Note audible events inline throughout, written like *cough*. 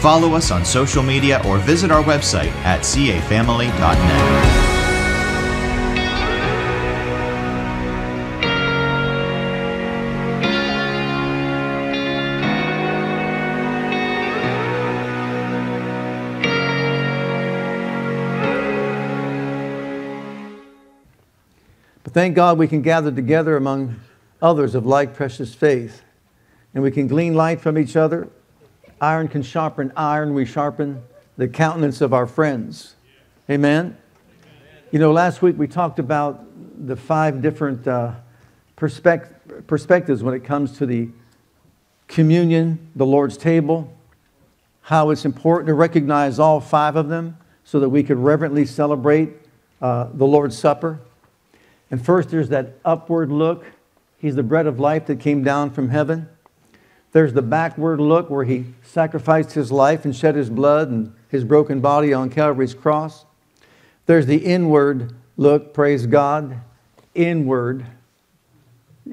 follow us on social media or visit our website at cafamily.net. But thank God we can gather together among others of like precious faith, and we can glean light from each other. Iron can sharpen iron, we sharpen the countenance of our friends. Amen? You know, last week we talked about the five different uh, perspect- perspectives when it comes to the communion, the Lord's table, how it's important to recognize all five of them so that we could reverently celebrate uh, the Lord's Supper. And first, there's that upward look. He's the bread of life that came down from heaven. There's the backward look where he sacrificed his life and shed his blood and his broken body on Calvary's cross. There's the inward look, praise God, inward.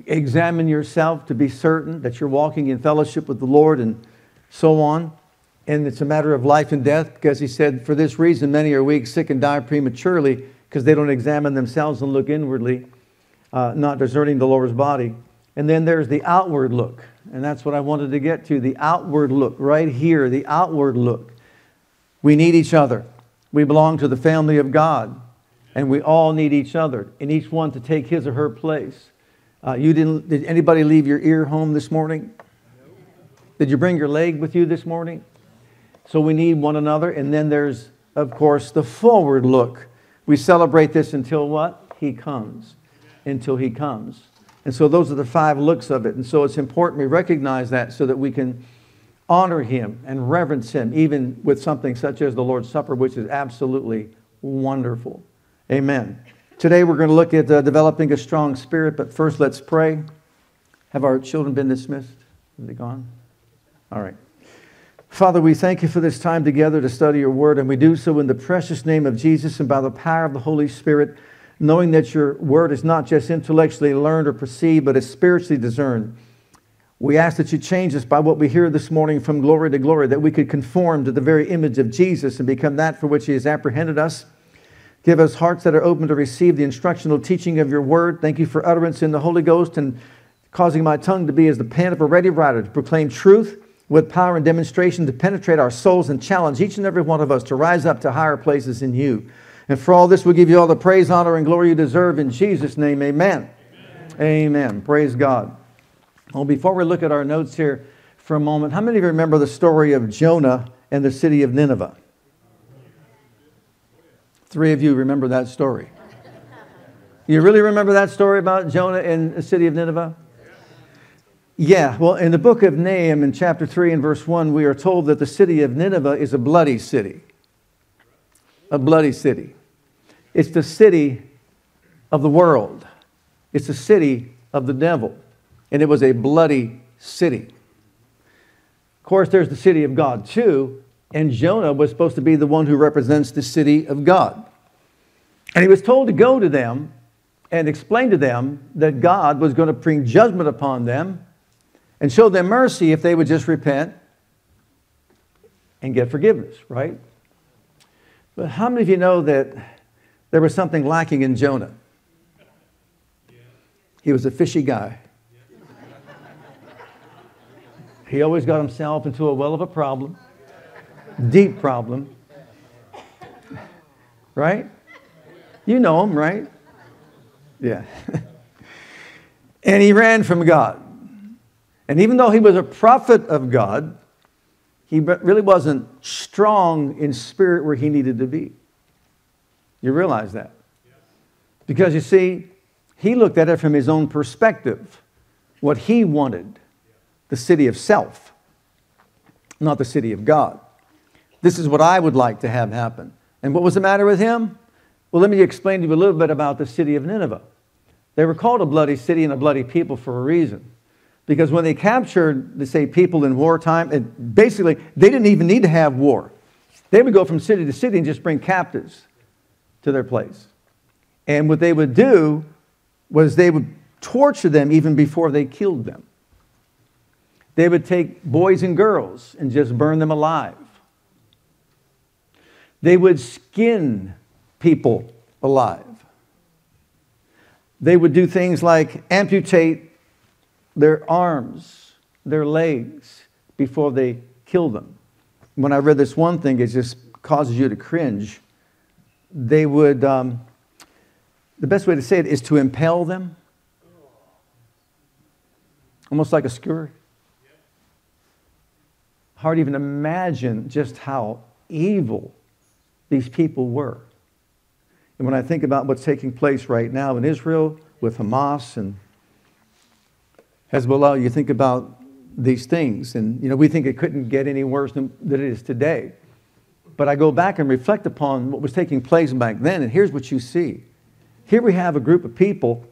Examine yourself to be certain that you're walking in fellowship with the Lord and so on. And it's a matter of life and death because he said, For this reason, many are weak, sick, and die prematurely because they don't examine themselves and look inwardly, uh, not discerning the Lord's body. And then there's the outward look. And that's what I wanted to get to the outward look, right here, the outward look. We need each other. We belong to the family of God, and we all need each other, and each one to take his or her place. Uh, you didn't, did anybody leave your ear home this morning? Did you bring your leg with you this morning? So we need one another. And then there's, of course, the forward look. We celebrate this until what? He comes. Until he comes. And so those are the five looks of it. And so it's important we recognize that so that we can honor him and reverence him, even with something such as the Lord's Supper, which is absolutely wonderful. Amen. Today we're going to look at uh, developing a strong spirit, but first let's pray. Have our children been dismissed? Are they gone? All right. Father, we thank you for this time together to study your word, and we do so in the precious name of Jesus and by the power of the Holy Spirit, knowing that your word is not just intellectually learned or perceived, but is spiritually discerned. We ask that you change us by what we hear this morning from glory to glory, that we could conform to the very image of Jesus and become that for which he has apprehended us. Give us hearts that are open to receive the instructional teaching of your word. Thank you for utterance in the Holy Ghost and causing my tongue to be as the pen of a ready writer to proclaim truth with power and demonstration to penetrate our souls and challenge each and every one of us to rise up to higher places in you. And for all this, we give you all the praise, honor, and glory you deserve in Jesus' name. Amen. Amen. amen. Praise God. Well, before we look at our notes here for a moment, how many of you remember the story of Jonah and the city of Nineveh? Three of you remember that story. You really remember that story about Jonah and the city of Nineveh? Yeah, well, in the book of Nahum, in chapter 3 and verse 1, we are told that the city of Nineveh is a bloody city. A bloody city. It's the city of the world, it's the city of the devil, and it was a bloody city. Of course, there's the city of God too, and Jonah was supposed to be the one who represents the city of God. And he was told to go to them and explain to them that God was going to bring judgment upon them and show them mercy if they would just repent and get forgiveness, right? But how many of you know that there was something lacking in Jonah? He was a fishy guy. He always got himself into a well of a problem, deep problem. Right? You know him, right? Yeah. *laughs* and he ran from God. And even though he was a prophet of God, he really wasn't strong in spirit where he needed to be. You realize that? Because you see, he looked at it from his own perspective, what he wanted the city of self, not the city of God. This is what I would like to have happen. And what was the matter with him? Well, let me explain to you a little bit about the city of Nineveh. They were called a bloody city and a bloody people for a reason. Because when they captured, they say, people in wartime, it, basically, they didn't even need to have war. They would go from city to city and just bring captives to their place. And what they would do was they would torture them even before they killed them. They would take boys and girls and just burn them alive. They would skin people alive. They would do things like amputate their arms, their legs before they kill them. When I read this one thing, it just causes you to cringe. They would, um, the best way to say it is to impale them, almost like a skewer. Hard to even imagine just how evil these people were. And when I think about what's taking place right now in Israel with Hamas and Hezbollah, you think about these things. And, you know, we think it couldn't get any worse than, than it is today. But I go back and reflect upon what was taking place back then, and here's what you see. Here we have a group of people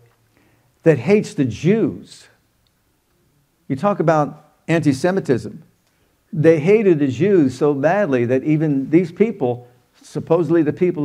that hates the Jews. You talk about anti Semitism. They hated the Jews so badly that even these people, supposedly the people